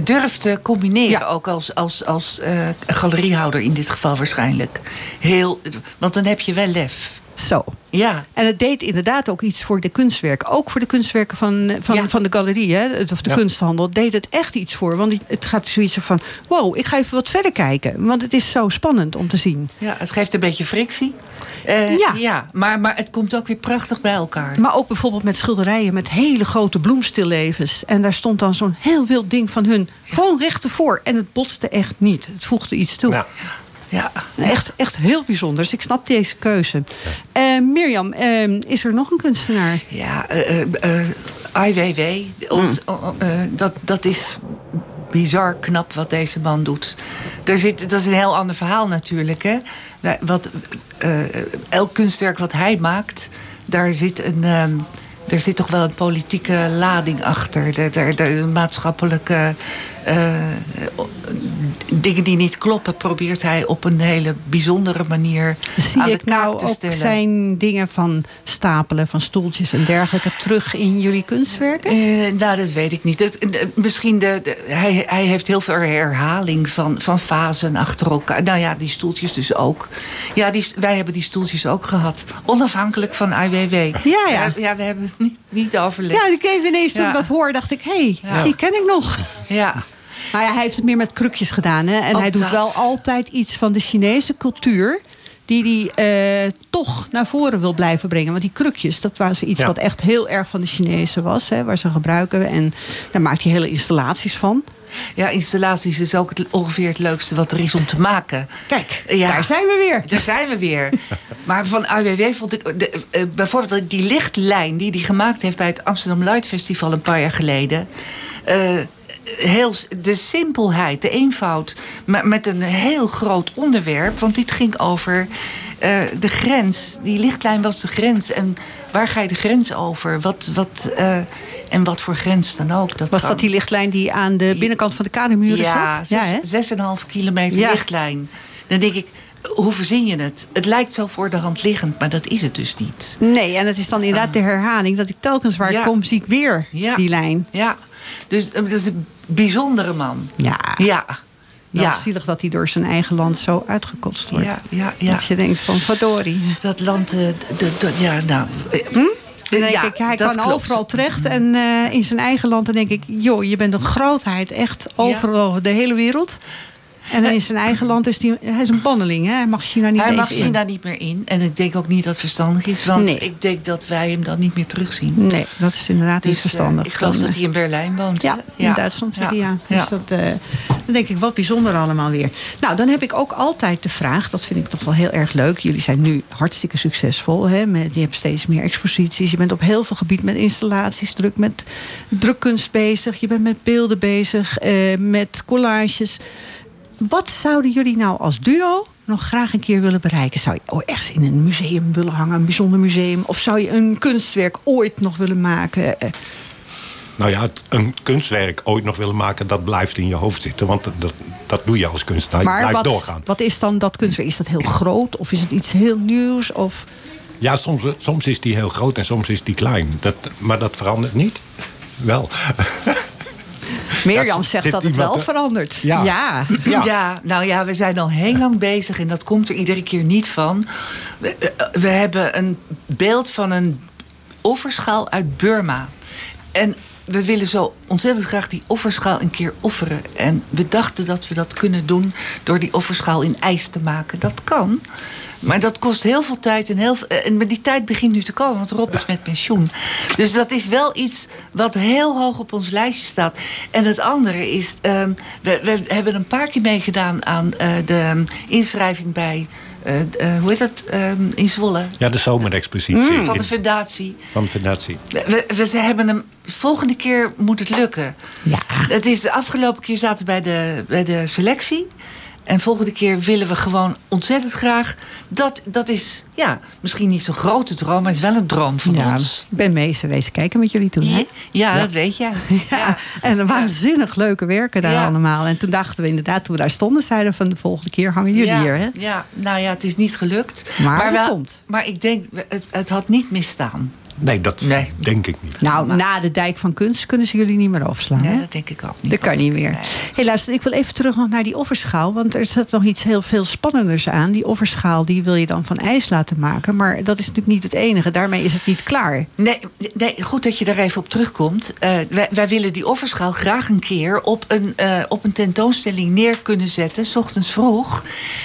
durft te combineren. Ja. Ook als, als, als eh, galeriehouder in dit geval waarschijnlijk. Heel, want dan heb je wel lef. Zo. Ja, En het deed inderdaad ook iets voor de kunstwerken. Ook voor de kunstwerken van, van, Ja. van de galerie, hè, of de Ja. kunsthandel, deed het echt iets voor. Want het gaat zoiets van: wow, ik ga even wat verder kijken. Want het is zo spannend om te zien. ja, het geeft een beetje frictie. Eh, Ja. ja maar, maar het komt ook weer prachtig bij elkaar. Maar ook bijvoorbeeld met schilderijen met hele grote bloemstillevens. En daar stond dan zo'n heel wild ding van hun gewoon recht ervoor. En het botste echt niet. Het voegde iets toe. Ja. Ja. Echt, echt heel bijzonder. Dus ik snap deze keuze. Eh, Mirjam, eh, is er nog een kunstenaar? Ja, eh, eh, eh, Ai Weiwei. Ons, oh, oh, dat, dat is bizar knap wat deze man doet. Er zit, dat is een heel ander verhaal natuurlijk. Hè? Wat, elk kunstwerk wat hij maakt, daar zit een... ehm, er zit toch wel een politieke lading achter. De, de, de maatschappelijke dingen die niet kloppen, probeert hij op een hele bijzondere manier Zie aan ik de kaak nou te ook stellen. zijn dingen van stapelen, van stoeltjes en dergelijke terug in jullie kunstwerken? Eh, nou, dat weet ik niet. Het, eh, misschien de, de- hij, hij heeft heel veel herhaling van, van fasen achter elkaar. Nou ja, die stoeltjes dus ook. Ja, die, wij hebben die stoeltjes ook gehad. Onafhankelijk van IWW. Ja, ja. ja we hebben het niet, niet overlegd. Ja, ik even ineens toen ik dat hoor, dacht ik, hé, hey, Ja. die ken ik nog. Ja. Maar ja, hij heeft het meer met krukjes gedaan. Hè? En Ook hij doet dat. wel altijd iets van de Chinese cultuur. Die hij eh, toch naar voren wil blijven brengen. Want die krukjes, dat was iets Ja. wat echt heel erg van de Chinezen was. Hè, waar ze gebruiken. En daar maakt hij hele installaties van. ja, installaties is ook het, ongeveer het leukste wat er is om te maken. Kijk, Ja. daar zijn we weer. Daar zijn we weer. Maar van AWW vond ik... De, eh, bijvoorbeeld die lichtlijn die hij gemaakt heeft... bij het Amsterdam Light Festival een paar jaar geleden. eh, heel, de simpelheid, de eenvoud... maar met een heel groot onderwerp. Want dit ging over eh, de grens. Die lichtlijn was de grens. En waar ga je de grens over? Wat, wat, eh, en wat voor grens dan ook. Dat Was kan- dat die lichtlijn die aan de binnenkant van de kademuren ja, zat? zes, zes en een half kilometer Ja. lichtlijn. Dan denk ik, hoe verzin je het? Het lijkt zo voor de hand liggend, maar dat is het dus niet. Nee, en het is dan inderdaad de herhaling. Dat ik telkens waar Ja. kom, zie ik weer Ja. die lijn. Ja, dus eh, dat is een bijzondere man. Ja. Ja, Wel ja. zielig dat hij door zijn eigen land zo uitgekotst wordt. Ja, ja, ja. Dat je denkt van, verdorie. Dat land, d- ja, nou... eh, Dan denk ja, ik, hij dat kan klopt. overal terecht. En eh, in zijn eigen land, dan denk ik, joh, je bent een grootheid. Echt overal over de hele wereld. En dan in zijn eigen land is hij, hij is een banneling. Hè? Hij mag China niet Hij eens mag in. China niet meer in. En ik denk ook niet dat het verstandig is. Want Nee. ik denk dat wij hem dan niet meer terugzien. Nee, dat is inderdaad niet Dus eh, verstandig. ik geloof Dan, dat eh, hij in Berlijn woont. Ja, in Duitsland hij, ja. Dus Ja. dat, dan denk ik, wat bijzonder allemaal weer. Nou, dan heb ik ook altijd de vraag, dat vind ik toch wel heel erg leuk. Jullie zijn nu hartstikke succesvol. Hè? Met, je hebt steeds meer exposities. Je bent op heel veel gebied met installaties druk. Met drukkunst bezig. Je bent met beelden bezig. met collages. Wat zouden jullie nou als duo nog graag een keer willen bereiken? Zou je oh, ergens in een museum willen hangen, een bijzonder museum? Of zou je een kunstwerk ooit nog willen maken? Eh, Nou ja, een kunstwerk ooit nog willen maken, dat blijft in je hoofd zitten. Want dat, dat doe je als kunstenaar. Je Maar blijft wat, doorgaan. wat is dan dat kunstwerk? Is dat heel groot of is het iets heel nieuws? Of... Ja, soms, soms is die heel groot en soms is die klein. Dat, maar dat verandert niet. Wel. Mirjam Ja, zegt dat het wel er- verandert. Ja. ja. Ja. Ja. nou ja, we zijn al heel lang bezig en dat komt er iedere keer niet van. We, eh, we hebben een beeld van een offerschaal uit Burma. En we willen zo ontzettend graag die offerschaal een keer offeren. En we dachten dat we dat kunnen doen door die offerschaal in ijs te maken. Dat kan. Maar dat kost heel veel tijd. En, heel, veel- en maar die tijd begint nu te komen, want Rob is met pensioen. Dus dat is wel iets wat heel hoog op ons lijstje staat. En het andere is, ehm, we, we hebben een paar keer meegedaan aan eh, de inschrijving bij, eh, eh, hoe heet dat, Ehm, in Zwolle. Ja, de zomerexpositie Van in- de fundatie. van de fundatie. We, we, we hebben hem. Volgende keer moet het lukken. Ja. Het is de afgelopen keer zaten we bij de, bij de selectie. En volgende keer willen we gewoon ontzettend graag. Dat, dat is ja, misschien niet zo'n grote droom, maar het is wel een droom van Ja, ons. ik ben mee geweest kijken met jullie toen. Hè? Ja, ja, dat weet je. Ja, en er waanzinnig leuke werken daar Ja. allemaal. En toen dachten we inderdaad, toen we daar stonden, zeiden we van de volgende keer hangen jullie ja, hier. Hè? Ja, nou ja, het is niet gelukt. Maar wel, komt. Maar ik denk, het, het had niet misstaan. Nee, dat Nee. denk ik niet. Nou, na de dijk van kunst kunnen ze jullie niet meer overslaan. Nee, hè? dat denk ik ook niet. Dat kan niet meer. Nee. Luister, ik wil even terug nog naar die offerschaal. Want er zit nog iets heel veel spannenders aan. Die offerschaal die wil je dan van ijs laten maken. Maar dat is natuurlijk niet het enige. Daarmee is het niet klaar. Nee, nee, goed dat je daar even op terugkomt. Eh, wij, wij willen die offerschaal graag een keer op een, eh, op een tentoonstelling neer kunnen zetten, s ochtends vroeg.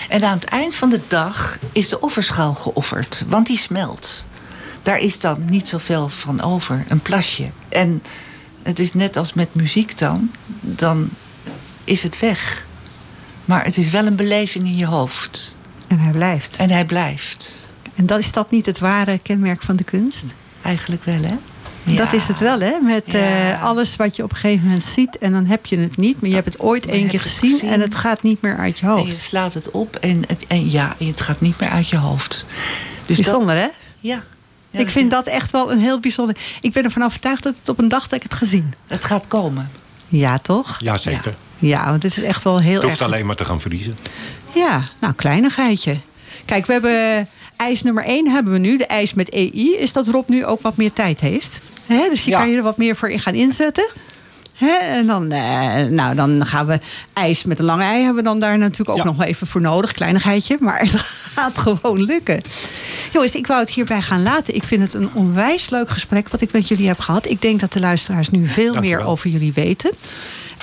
En aan het eind van de dag is de offerschaal geofferd, want die smelt. Daar is dan niet zoveel van over, een plasje. En het is net als met muziek dan, dan is het weg. Maar het is wel een beleving in je hoofd. En hij blijft. En hij blijft. En dat is dat niet het ware kenmerk van de kunst? Eigenlijk wel, hè? Dat is het wel, hè? Met Ja. eh, alles wat je op een gegeven moment ziet en dan heb je het niet. Maar je hebt het ooit één keer gezien, gezien. en het gaat niet meer uit je En je hoofd. slaat het op en, het, en ja, het gaat niet meer uit je hoofd. Dus dat, Bijzonder, hè? ja. Ja, ik vind dat echt wel een heel bijzonder. Ik ben ervan overtuigd dat het op een dag dat ik het gezien. Het gaat komen. Ja, toch? Jazeker. Ja, want het is echt wel heel Het hoeft erg. alleen maar te gaan vriezen. Ja, nou, kleinigheidje. Kijk, we hebben ijs nummer 1 hebben we nu. De ijs met EI. Is dat Rob nu ook wat meer tijd heeft. Hè? Dus je Ja. kan je er wat meer voor in gaan inzetten. Hè? En dan, eh, nou, dan gaan we ijs met een lange ei. Hebben we dan daar natuurlijk ook Ja. nog wel even voor nodig. Kleinigheidje. Maar het gaat gewoon lukken. Jongens, ik wou het hierbij gaan laten. Ik vind het een onwijs leuk gesprek wat ik met jullie heb gehad. Ik denk dat de luisteraars nu veel Dank meer over jullie weten.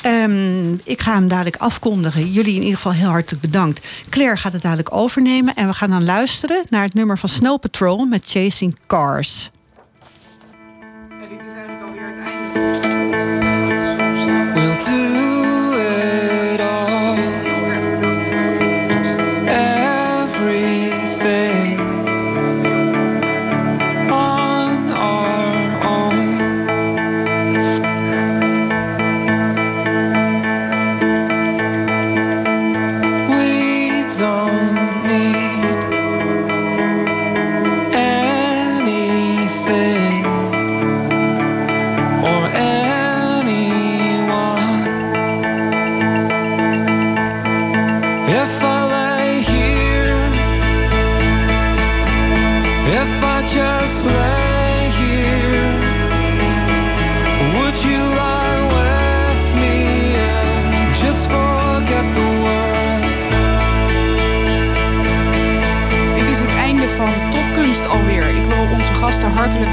Ehm, ik ga hem dadelijk afkondigen. Jullie in ieder geval heel hartelijk bedankt. Claire gaat het dadelijk overnemen. En we gaan dan luisteren naar het nummer van Snow Patrol met Chasing Cars. to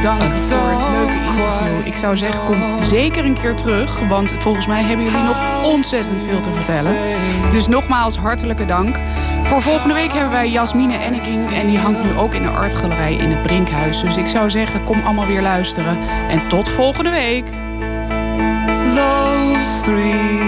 danken voor het leuke interview. Ik zou zeggen, kom zeker een keer terug. Want volgens mij hebben jullie nog ontzettend veel te vertellen. Dus nogmaals hartelijke dank. Voor volgende week hebben wij Jasmine Enneking. En die hangt nu ook in de artgalerij in het Brinkhuis. Dus ik zou zeggen, kom allemaal weer luisteren. En tot volgende week. Those three